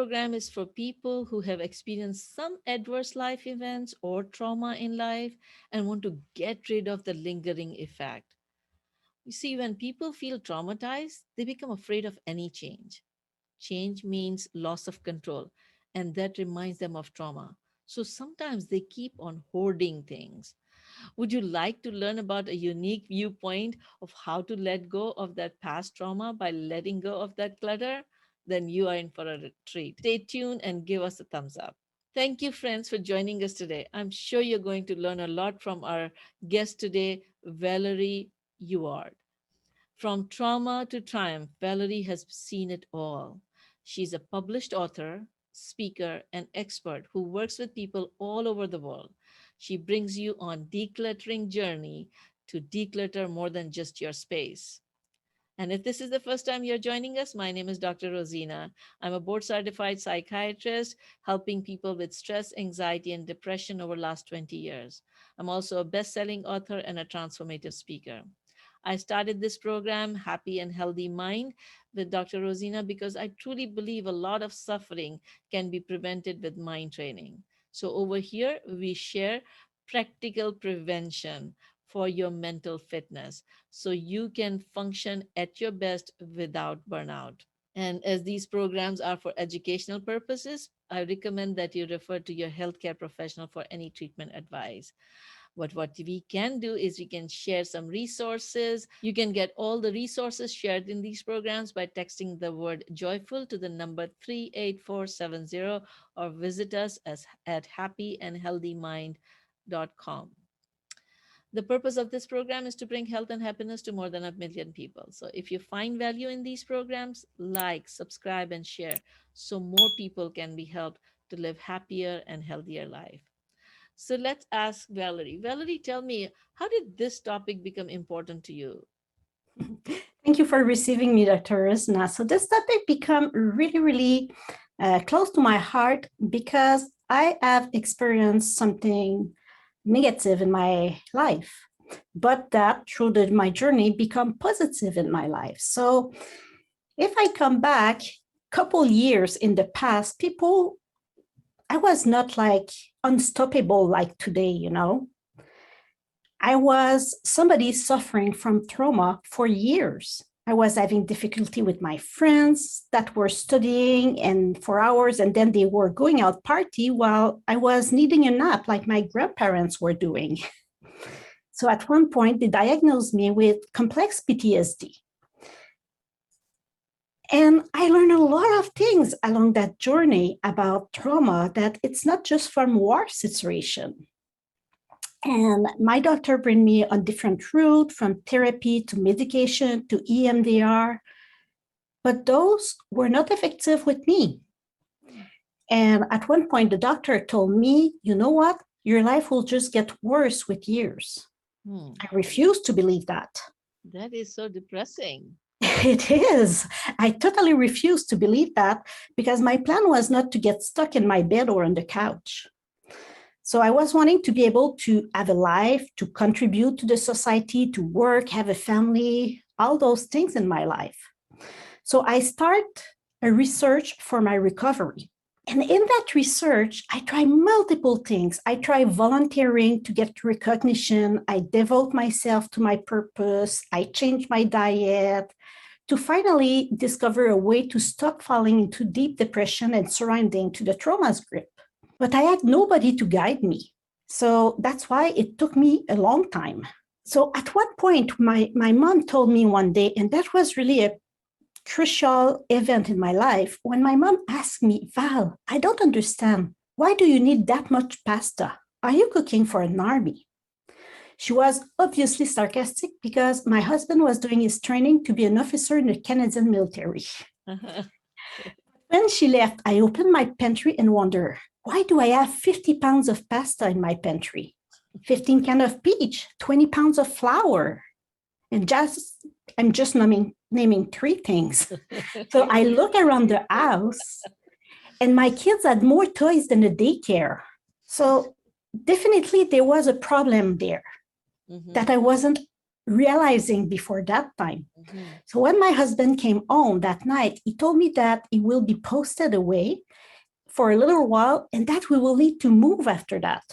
program is for people who have experienced some adverse life events or trauma in life and want to get rid of the lingering effect. You see, when people feel traumatized, they become afraid of any change. Change means loss of control, and that reminds them of trauma. So sometimes they keep on hoarding things. Would you like to learn about a unique viewpoint of how to let go of that past trauma by letting go of that clutter? Then you are in for a treat. Stay tuned and give us a thumbs up. Thank you, friends, for joining us today. I'm sure you're going to learn a lot from our guest today, Valerie Ewart. From trauma to triumph, Valerie has seen it all. She's a published author, speaker, and expert who works with people all over the world. She brings you on decluttering journey to declutter more than just your space. And if this is the first time you're joining us, my name is Dr. Rosina. I'm a board certified psychiatrist helping people with stress, anxiety, and depression over the last 20 years. I'm also a best-selling author and a transformative speaker. I started this program, Happy and Healthy Mind, with Dr. Rosina because I truly believe a lot of suffering can be prevented with mind training. So over here, we share practical prevention for your mental fitness so you can function at your best without burnout. And as these programs are for educational purposes, I recommend that you refer to your healthcare professional for any treatment advice. But what we can do is we can share some resources. You can get all the resources shared in these programs by texting the word joyful to the number 38470 or visit us as, at happyandhealthymind.com. The purpose of this program is to bring health and happiness to more than a million people. So if you find value in these programs, like, subscribe, and share so more people can be helped to live happier and healthier life. So let's ask Valerie. Valerie, tell me, how did this topic become important to you? Thank you for receiving me, Dr. Rosina. So this topic become really, really uh, close to my heart because I have experienced something negative in my life, but that through the, my journey become positive in my life. So if I come back couple years in the past, people, I was not like unstoppable like today, you know. I was somebody suffering from trauma for years. I was having difficulty with my friends that were studying and for hours and then they were going out party while I was needing a nap like my grandparents were doing. So at one point they diagnosed me with complex PTSD. And I learned a lot of things along that journey about trauma that it's not just from war situation. And my doctor bring me on different route from therapy to medication to EMDR, but those were not effective with me. And at one point, the doctor told me, you know what, your life will just get worse with years. Hmm. I refuse to believe that. That is so depressing. It is. I totally refuse to believe that because my plan was not to get stuck in my bed or on the couch. So I was wanting to be able to have a life, to contribute to the society, to work, have a family, all those things in my life. So I start a research for my recovery. And in that research, I try multiple things. I try volunteering to get recognition. I devote myself to my purpose. I change my diet to finally discover a way to stop falling into deep depression and surrendering to the trauma's grip but I had nobody to guide me. So that's why it took me a long time. So at one point, my, my mom told me one day, and that was really a crucial event in my life, when my mom asked me, Val, I don't understand. Why do you need that much pasta? Are you cooking for an army? She was obviously sarcastic because my husband was doing his training to be an officer in the Canadian military. when she left, I opened my pantry and wondered, why do I have 50 pounds of pasta in my pantry? 15 can of peach, 20 pounds of flour. And just, I'm just naming, naming three things. so I look around the house and my kids had more toys than a daycare. So definitely there was a problem there mm -hmm. that I wasn't realizing before that time. Mhm. So when my husband came home that night, he told me that he will be posted away for a little while and that we will need to move after that.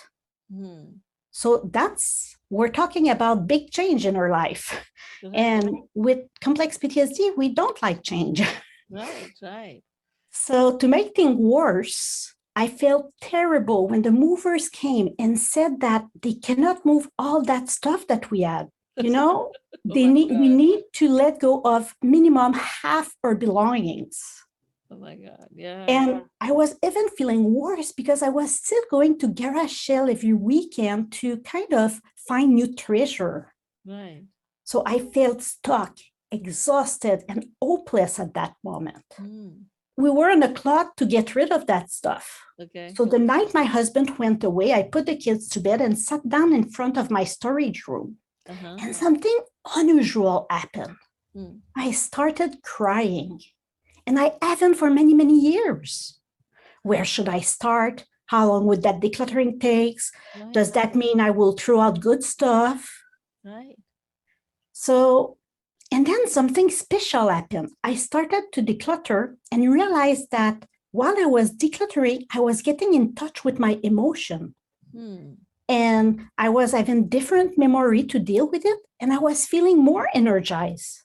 Mhm. So that's we're talking about big change in our life. Right, And with complex PTSD, we don't like change. right, right. So to make things worse, I felt terrible when the movers came and said that they cannot move all that stuff that we had. You know, they Oh my need we need to let go of minimum half our belongings. Oh my God. Yeah. And I was even feeling worse because I was still going to garage sale every weekend to kind of find new treasure. right. So I felt stuck, exhausted, and hopeless at that moment. Mm. We were on a clock to get rid of that stuff. Okay. So the night my husband went away, I put the kids to bed and sat down in front of my storage room. Uh-huh. And something unusual happened. Mm. I started crying, and I haven't for many, many years. Where should I start? How long would that decluttering takes? Right. Does that mean I will throw out good stuff? Right. So, and then something special happened. I started to declutter and realized that while I was decluttering, I was getting in touch with my emotion Hmm. and I was having different memory to deal with it, and I was feeling more energized.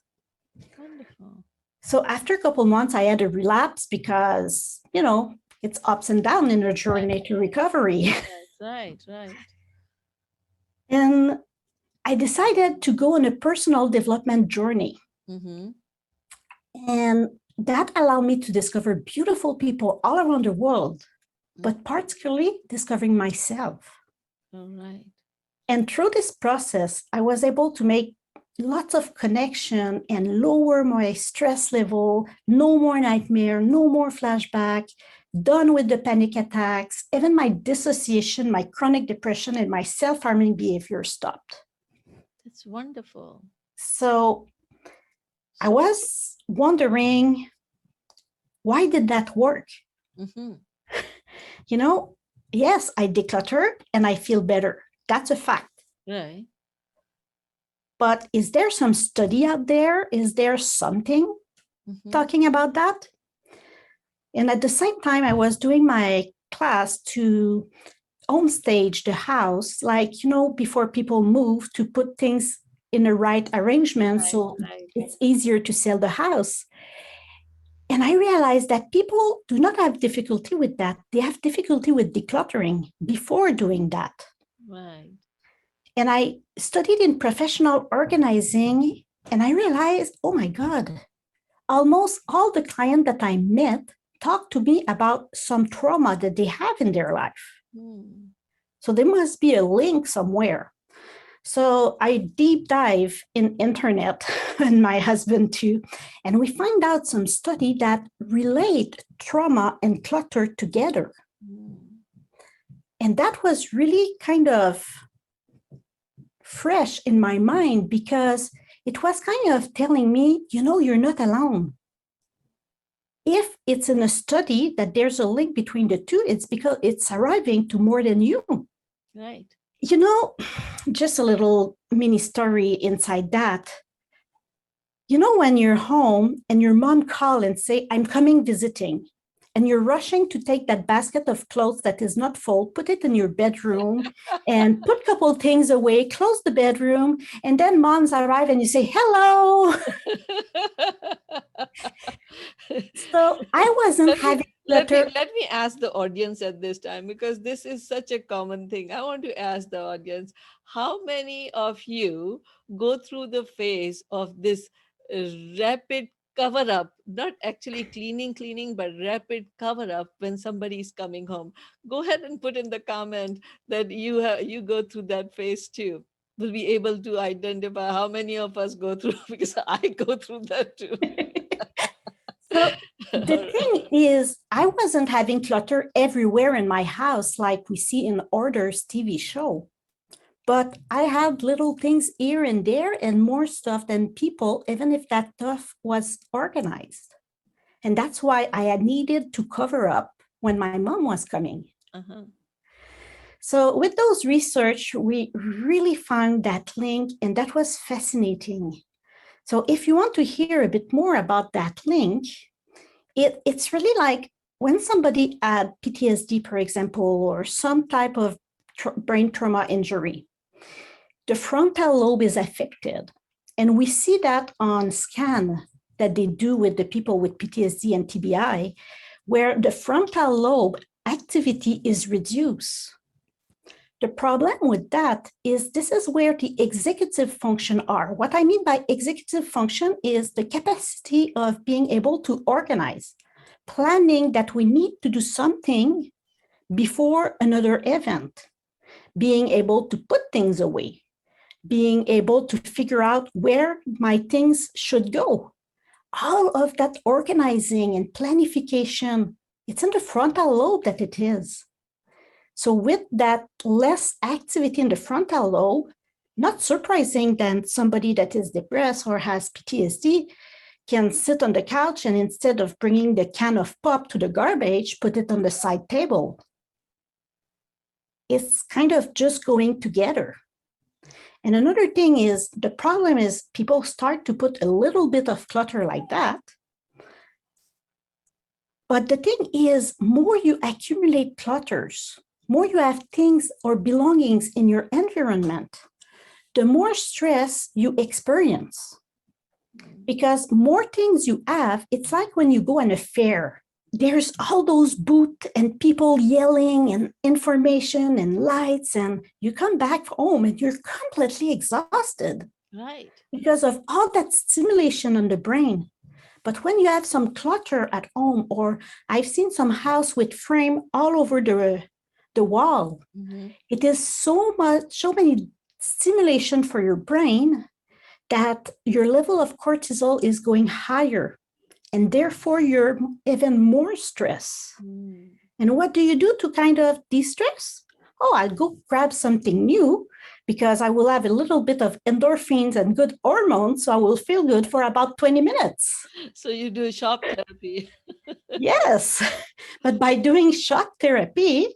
Wonderful. So after a couple months, I had a relapse because you know it's ups and downs in a journey to recovery. Right, right. And I decided to go on a personal development journey. Mm-hmm. And that allowed me to discover beautiful people all around the world, but particularly discovering myself. All right. And through this process, I was able to make lots of connection and lower my stress level, no more nightmare, no more flashback, done with the panic attacks, even my dissociation, my chronic depression, and my self-harming behavior stopped. That's wonderful. So I was wondering why did that work? Mm-hmm. You know, yes, I decluttered and I feel better. That's a fact. Right. But is there some study out there? Is there something Mm-hmm. talking about that? And at the same time, I was doing my class to home stage the house, like, you know, before people move to put things in the right arrangement. Right, So right. it's easier to sell the house. And I realized that people do not have difficulty with that. They have difficulty with decluttering before doing that. Right. And I studied in professional organizing and I realized, oh my God, almost all the clients that I met talk to me about some trauma that they have in their life. Hmm. So there must be a link somewhere. So I deep dive in internet and my husband too, and we find out some study that relate trauma and clutter together. Hmm. And that was really kind of fresh in my mind because it was kind of telling me, you know, you're not alone. If it's in a study that there's a link between the two, it's because it's arriving to more than you. Right. You know, just a little mini story inside that. You know, when you're home and your mom call and say, I'm coming visiting, and you're rushing to take that basket of clothes that is not full, put it in your bedroom and put a couple things away, close the bedroom, and then moms arrive and you say, hello. So I wasn't Let me- having let me, let me ask the audience at this time because this is such a common thing. I want to ask the audience how many of you go through the phase of this uh, rapid cover up, not actually cleaning, cleaning, but rapid cover up when somebody is coming home? Go ahead and put in the comment that you have you go through that phase too. We'll be able to identify how many of us go through because I go through that too. So the thing is, I wasn't having clutter everywhere in my house like we see in Hoarders TV show. But I had little things here and there and more stuff than people, even if that stuff was organized. And that's why I had needed to cover up when my mom was coming. Uh-huh. So with those research, we really found that link and that was fascinating. So if you want to hear a bit more about that link, it, it's really like when somebody had PTSD, for example, or some type of tra- brain trauma injury, the frontal lobe is affected. And we see that on scan that they do with the people with PTSD and TBI, where the frontal lobe activity is reduced. The problem with that is this is where the executive function are. What I mean by executive function is the capacity of being able to organize, planning that we need to do something before another event, being able to put things away, being able to figure out where my things should go. All of that organizing and planification, it's in the frontal lobe that it is. So with that less activity in the frontal lobe, not surprising that somebody that is depressed or has PTSD can sit on the couch and instead of bringing the can of pop to the garbage, put it on the side table. It's kind of just going together. And another thing is the problem is people start to put a little bit of clutter like that. But the thing is, more you accumulate clutters, more you have things or belongings in your environment, the more stress you experience. Because more things you have, it's like when you go on a fair, there's all those booths and people yelling and information and lights, and you come back home and you're completely exhausted Right. because of all that stimulation on the brain. But when you have some clutter at home, or I've seen some house with frame all over the, the wall, Mhm. it is so much, so many stimulation for your brain that your level of cortisol is going higher. And therefore, you're even more stressed. Mm. And what do you do to kind of de-stress? Oh, I'll go grab something new because I will have a little bit of endorphins and good hormones, so I will feel good for about 20 minutes. So you do shop therapy. Yes, but by doing shock therapy,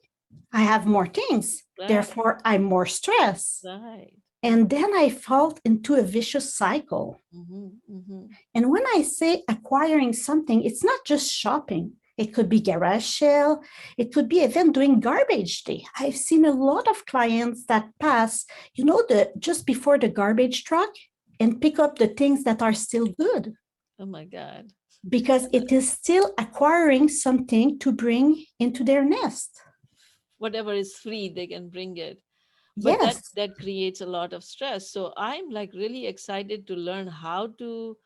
I have more things. Right. Therefore, I'm more stressed. Right. And then I fall into a vicious cycle. hmm hmm And when I say acquiring something, it's not just shopping. It could be garage sale. It could be even doing garbage day. I've seen a lot of clients that pass, you know, the just before the garbage truck and pick up the things that are still good Oh my God. because it is still acquiring something to bring into their nest. Whatever is free, they can bring it. But that, Yes. that creates a lot of stress. So I'm like really excited to learn how to,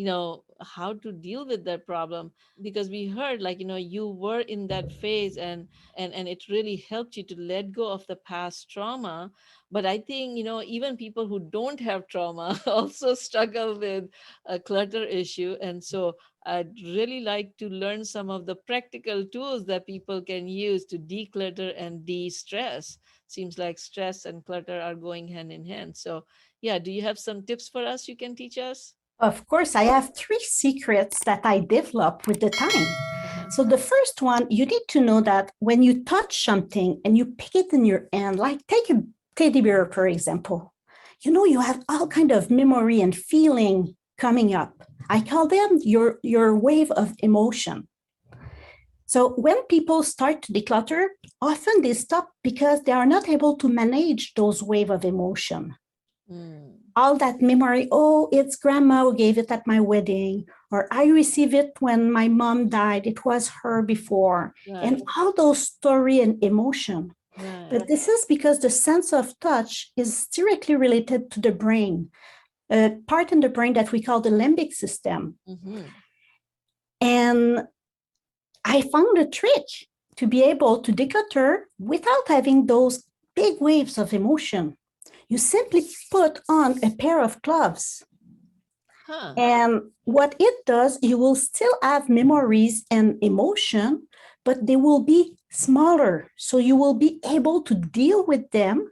you know, how to deal with that problem because we heard like, you know, you were in that phase and and and it really helped you to let go of the past trauma. But I think, you know, even people who don't have trauma also struggle with a clutter issue. And so I'd really like to learn some of the practical tools that people can use to declutter and de-stress seems like stress and clutter are going hand in hand. So, yeah, do you have some tips for us you can teach us? Of course, I have three secrets that I develop with the time. Uh-huh. So the first one, you need to know that when you touch something and you pick it in your hand, like take a teddy bear, for example, you know, you have all kind of memory and feeling coming up. I call them your, your wave of emotion. So when people start to declutter, often they stop because they are not able to manage those wave of emotion Mm, all that memory oh it's grandma who gave it at my wedding or i received it when my mom died. It was her before. And all those story and emotion. Right. but this is because the sense of touch is directly related to the brain a part in the brain that we call the limbic system. Mhm. and i found a trick to be able to declutter without having those big waves of emotion you simply put on a pair of gloves Huh. And what it does, you will still have memories and emotion, but they will be smaller. So you will be able to deal with them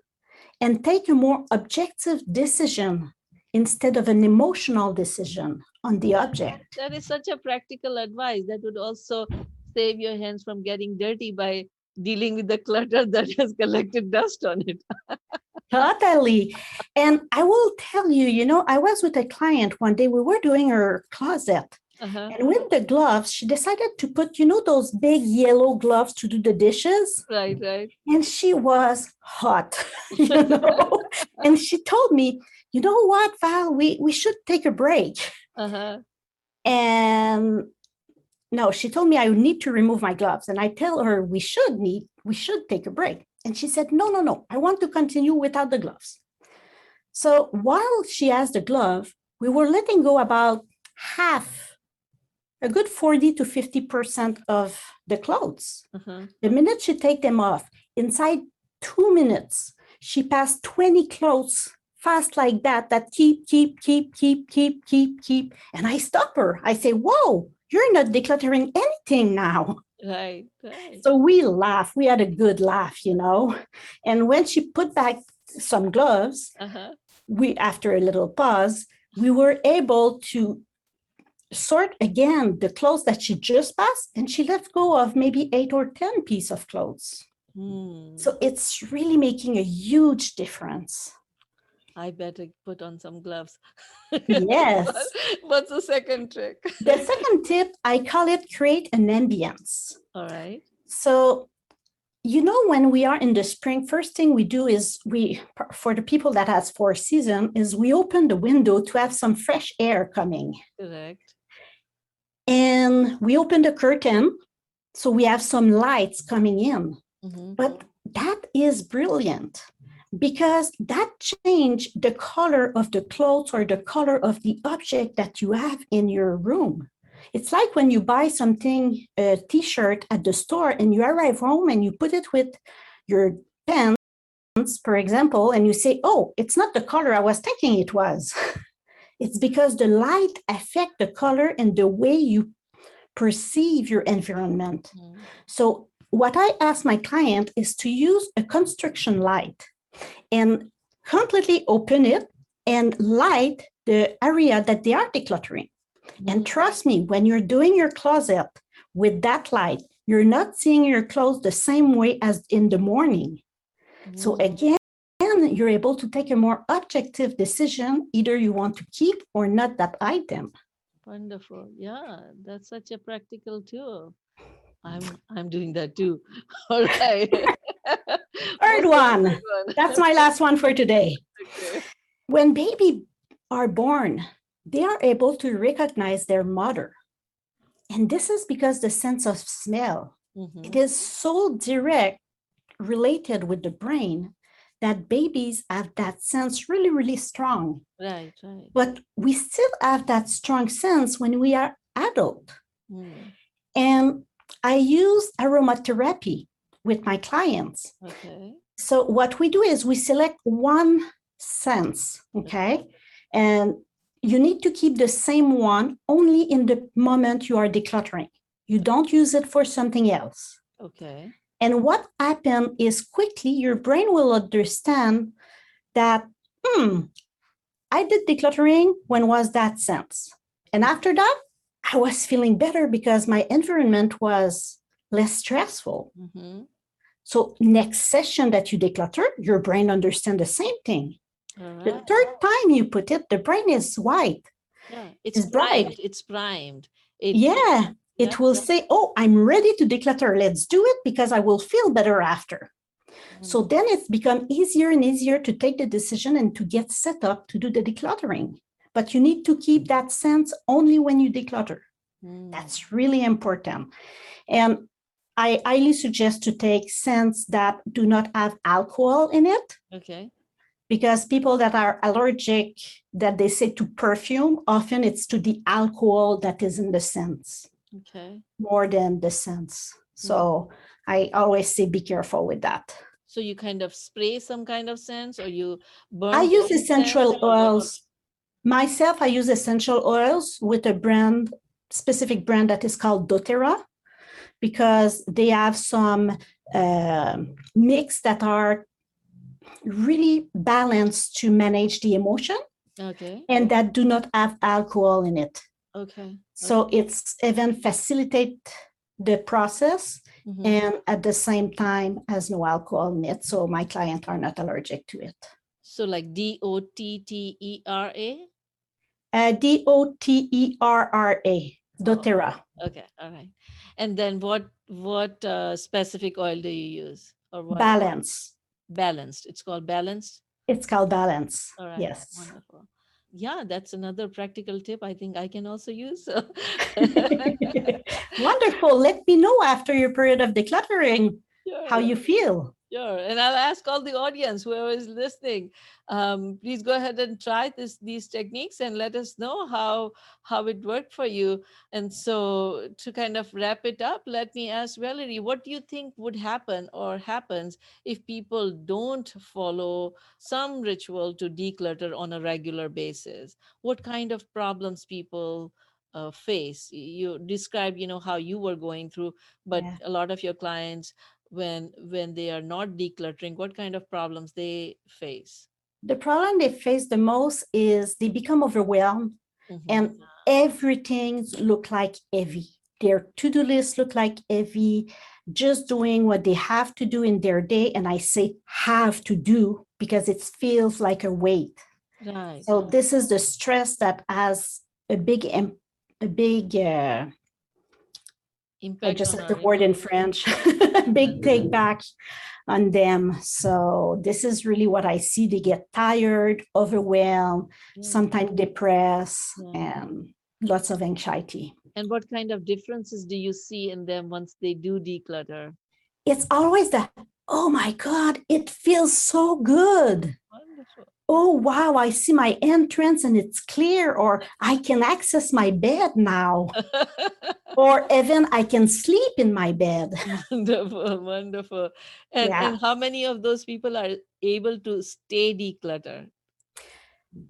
and take a more objective decision instead of an emotional decision on the object. That is such a practical advice that would also save your hands from getting dirty by dealing with the clutter that has collected dust on it. Totally. And I will tell you, you know, I was with a client one day, we were doing her closet. Uh-huh. And with the gloves, she decided to put, you know, those big yellow gloves to do the dishes. Right, right. And she was hot, you know. and she told me, you know what, Val, we, we should take a break. Uh-huh. And no, she told me I need to remove my gloves. And I tell her we should need, we should take a break. And she said, no, no, no, I want to continue without the gloves. So while she has the glove, we were letting go about half, a good 40 to 50% of the clothes. Uh-huh. The minute she take them off, inside two minutes, she passed 20 clothes fast like that, that keep, keep, keep, keep, keep, keep, keep. And I stop her. I say, whoa, you're not decluttering anything now. Right, right. So we laugh. We had a good laugh, you know. And when she put back some gloves, Uh-huh. we after a little pause, we were able to sort again the clothes that she just passed, and she let go of maybe eight or ten piece of clothes. Hmm. So it's really making a huge difference. I better put on some gloves. Yes. What's the second trick? The second tip, I call it create an ambience. All right. So, you know, when we are in the spring, first thing we do is we, for the people that has four season, is we open the window to have some fresh air coming. Correct. And we open the curtain, so we have some lights coming in. Mhm. But that is brilliant because that change the color of the clothes or the color of the object that you have in your room. It's like when you buy something, a t-shirt at the store and you arrive home and you put it with your pants, for example, and you say, oh, it's not the color I was thinking it was. it's because the light affect the color and the way you perceive your environment. Mhm. So what I ask my client is to use a construction light and completely open it and light the area that they are decluttering. And Mhm. trust me, when you're doing your closet with that light, you're not seeing your clothes the same way as in the morning. So Mhm. again, you're able to take a more objective decision. Either you want to keep or not that item. Wonderful. Yeah, that's such a practical tool. I'm I'm doing that too. All right. Third one. That's my last one for today. Okay. when baby are born they are able to recognize their mother and this is because the sense of smell Mhm. it is so direct related with the brain that babies have that sense really really strong Right, right. but we still have that strong sense when we are adult Mm, and i use aromatherapy with my clients Okay. so what we do is we select one sense, okay? And you need to keep the same one only in the moment you are decluttering. You don't use it for something else. Okay. And what happens is quickly your brain will understand that, hmm, I did decluttering when was that sense? And after that, I was feeling better because my environment was less stressful. hmm So next session that you declutter, your brain understand the same thing. The third time you put it, the brain is white. Yeah, it's it's bright. primed. It's primed. It, Yeah, it Yeah, will yeah. say, "Oh, I'm ready to declutter. Let's do it because I will feel better after." So Mm, then it's become easier and easier to take the decision and to get set up to do the decluttering. But you need to keep that sense only when you declutter. mm, That's really important. And I highly suggest to take scents that do not have alcohol in it. Okay. because people that are allergic that they say to perfume often it's to the alcohol that is in the scents Okay. more than the scents so hmm. i always say be careful with that So you kind of spray some kind of scents, or you burn? i use scents, essential or oils myself i use essential oils with a brand specific brand that is called doTERRA because they have some um mix that are really balanced to manage the emotion Okay. and that do not have alcohol in it. Okay. So it's even facilitate the process Mhm. and at the same time as no alcohol in it. So my clients are not allergic to it. So like D O T T E R A. Uh, D O T E R R A, doTERRA. Okay, all right. And then what what uh, specific oil do you use or what? Balance. Balanced. It's called balanced. It's called balance. All right. Yes. Wonderful. Yeah, that's another practical tip I think I can also use. Wonderful. Let me know after your period of decluttering how you feel. Sure, and I'll ask all the audience, whoever is listening, um, please go ahead and try this these techniques and let us know how how it worked for you. And so, to kind of wrap it up, let me ask Valerie, what do you think would happen or happens if people don't follow some ritual to declutter on a regular basis? What kind of problems people uh, face? You describe, you know, how you were going through, but Yeah. a lot of your clients when when they are not decluttering what kind of problems they face The problem they face the most is they become overwhelmed Mhm. and everything look like heavy. Their to-do list look like heavy, just doing what they have to do in their day. And I say have to do because it feels like a weight. right So this is the stress that has a big, a big, uh, I impact just on said our the word in. French, big take back on them. So this is really what I see. They get tired, overwhelmed, Yeah. sometimes depressed, Yeah. and lots of anxiety. and what kind of differences do you see in them once they do declutter It's always that, oh my God, it feels so good. wonderful Oh, wow, I see my entrance and it's clear, or I can access my bed now, or even I can sleep in my bed. wonderful wonderful and Yeah. and how many of those people are able to stay declutter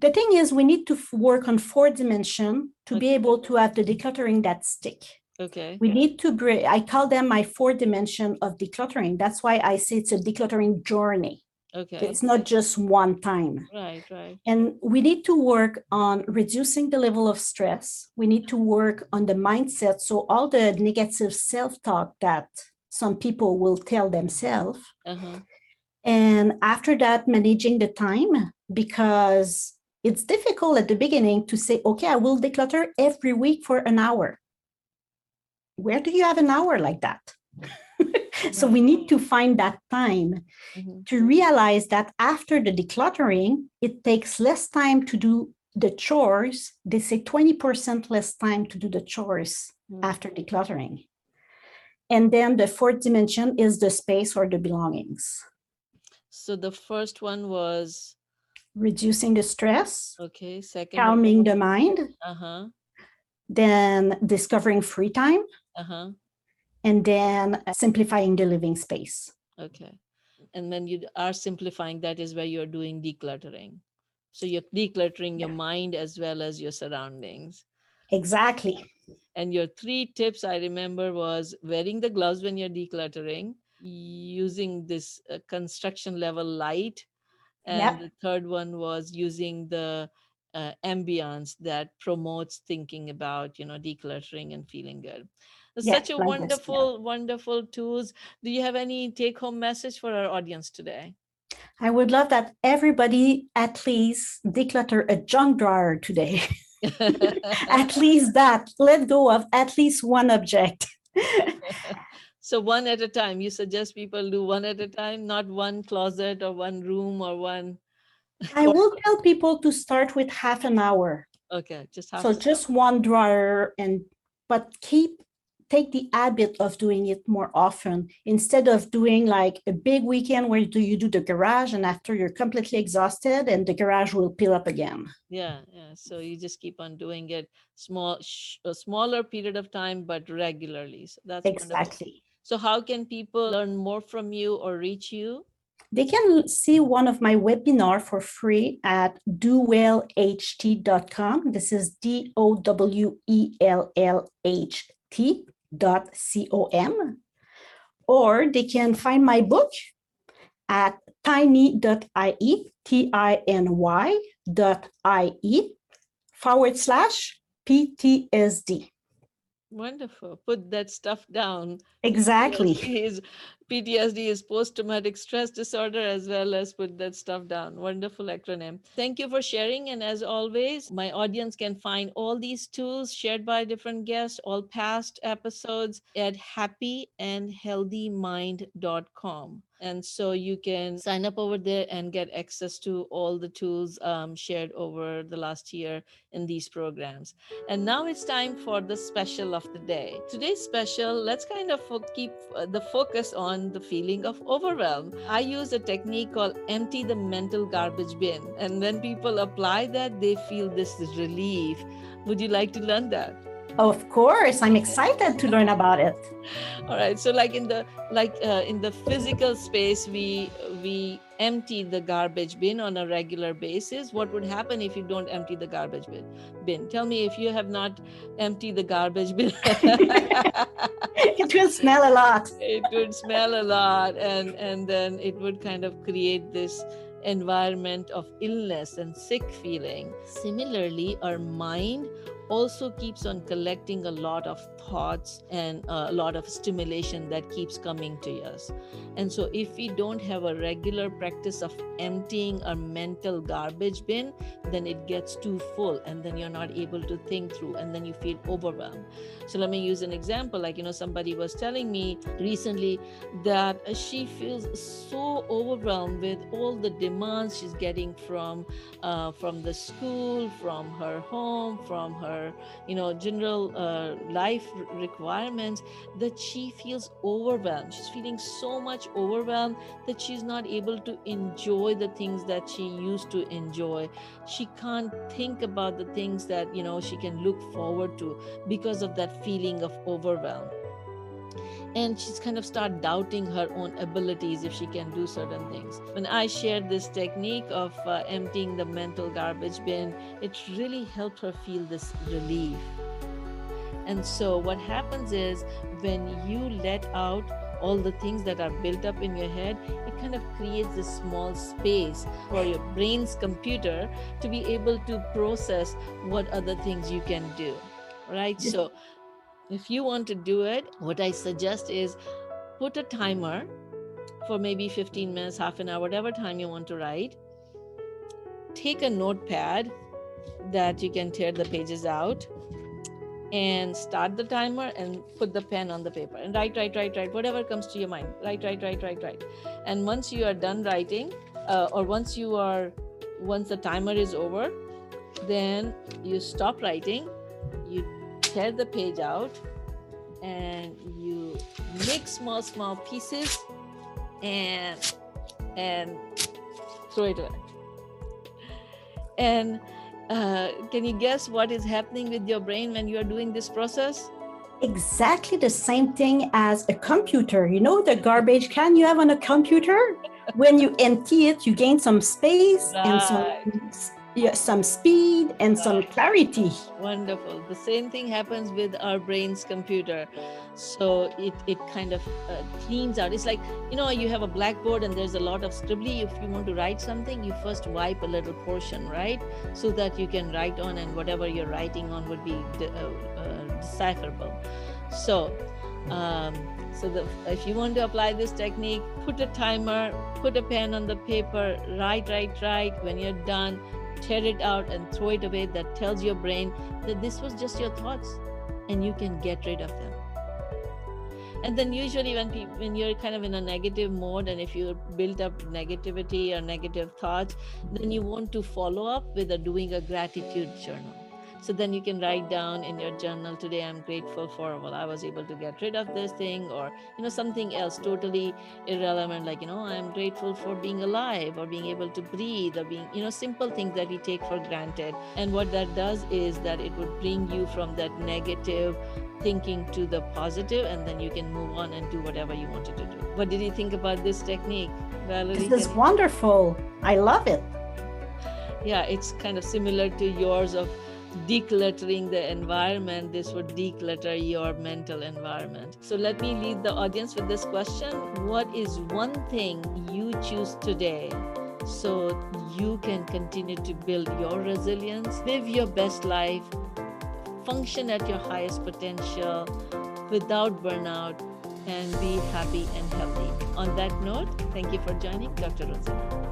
The thing is, we need to work on four dimension to be able to have the decluttering that stick. Okay We need to bring, I call them my four dimension of decluttering. That's why I say it's a decluttering journey. okay It's not just one time. right right And we need to work on reducing the level of stress. We need to work on the mindset. So all the negative self-talk that some people will tell themselves. uh-huh And after that, managing the time because it's difficult at the beginning to say, okay, I will declutter every week for an hour. Where do you have an hour like that? so we need to find that time Mhm. to realize that after the decluttering, it takes less time to do the chores. They say 20% less time to do the chores Mm. after decluttering. And then the fourth dimension is the space or the belongings, so the first one was reducing the stress, okay second calming the mind, uh-huh then discovering free time, uh-huh and then simplifying the living space. Okay. And then you are simplifying, that is where you're doing decluttering. So you're decluttering your mind as well as your surroundings. Exactly. And your three tips I remember was wearing the gloves when you're decluttering, using this uh, construction level light, and the third one was using the uh, ambience that promotes thinking about, you know, decluttering and feeling good. Such a like this, yeah. wonderful, wonderful tools. Do you have any take-home message for our audience today? I would love that everybody at least declutter a junk drawer today. at least that. Let go of at least one object. so one at a time. You suggest people do one at a time, not one closet or one room or one. I will tell people to start with half an hour. Okay, just half. So just one drawer and but keep take the habit of doing it more often instead of doing like a big weekend where do you do the garage and after you're completely exhausted and the garage will fill up again. Yeah, yeah. So you just keep on doing it small, sh- a smaller period of time, but regularly. So that's wonderful. Exactly. So how can people learn more from you or reach you? They can see one of my webinar for free at dowellht.com. This is D O W E L L H T dot C O M. Or they can find my book at tiny.ie, T I N Y dot I E forward slash PTSD. Wonderful. Put that stuff down. Exactly. Is, PTSD is post traumatic stress disorder as well as put that stuff down. Wonderful acronym. Thank you for sharing. And as always, my audience can find all these tools shared by different guests, all past episodes at happyandhealthymind.com and so you can sign up over there and get access to all the tools um, shared over the last year in these programs. And now it's time for the special of the day. Today's special let's kind of keep uh, the focus on the feeling of overwhelm. I use a technique called empty the mental garbage bin. And when people apply that they feel this relief. Would you like to learn that of course, I'm excited to learn about it. All right. So, like in the like uh, in the physical space, we we empty the garbage bin on a regular basis. What would happen if you don't empty the garbage bin? Bin. Tell me if you have not emptied the garbage bin. it will smell a lot. It would smell a lot, and and then it would kind of create this environment of illness and sick feeling. Similarly, our mind also keeps on collecting a lot of thoughts and a lot of stimulation that keeps coming to us. And so, if we don't have a regular practice of emptying our mental garbage bin, then it gets too full, and then you're not able to think through, and then you feel overwhelmed. So, let me use an example. Like, you know, somebody was telling me recently that she feels so overwhelmed with all the demands she's getting from uh, from the school, from her home, from her, you know, general uh, life requirements that she feels overwhelmed. She's feeling so much overwhelmed that she's not able to enjoy the things that she used to enjoy. She can't think about the things that, you know, she can look forward to because of that feeling of overwhelm and she's kind of start doubting her own abilities if she can do certain things when i shared this technique of uh, emptying the mental garbage bin it really helped her feel this relief and so, what happens is when you let out all the things that are built up in your head, it kind of creates this small space for your brain's computer to be able to process what other things you can do. Right? So, if you want to do it, what I suggest is put a timer for maybe 15 minutes, half an hour, whatever time you want to write. Take a notepad that you can tear the pages out and start the timer and put the pen on the paper and write, write, write, write, whatever comes to your mind. Write, write, write, write, write. And once you are done writing, uh, or once you are, once the timer is over, then you stop writing, you tear the page out, and you make small, small pieces and and throw it away. And uh, can you guess what is happening with your brain when you are doing this process? Exactly the same thing as a computer. You know, the garbage can you have on a computer? when you empty it, you gain some space right. and some yeah, some speed and some clarity. Wonderful. The same thing happens with our brain's computer. So it, it kind of uh, cleans out. It's like, you know, you have a blackboard and there's a lot of scribbly. If you want to write something, you first wipe a little portion, right? So that you can write on and whatever you're writing on would be de- uh, uh, decipherable. So, um, so the, if you want to apply this technique, put a timer, put a pen on the paper, write, write, write. When you're done, tear it out and throw it away that tells your brain that this was just your thoughts and you can get rid of them. And then usually when people when you're kind of in a negative mode and if you build up negativity or negative thoughts then you want to follow up with a doing a gratitude journal so then you can write down in your journal today i'm grateful for well i was able to get rid of this thing or you know something else totally irrelevant like you know i'm grateful for being alive or being able to breathe or being you know simple things that we take for granted. And what that does is that it would bring you from that negative thinking to the positive and then you can move on and do whatever you wanted to do. What did you think about this technique valerie? This is wonderful. I love it. Yeah it's kind of similar to yours of decluttering the environment, this would declutter your mental environment. So let me lead the audience with this question What is one thing you choose today so you can continue to build your resilience, live your best life function at your highest potential without burnout and be happy and healthy. On that note, thank you for joining Dr. Rosina.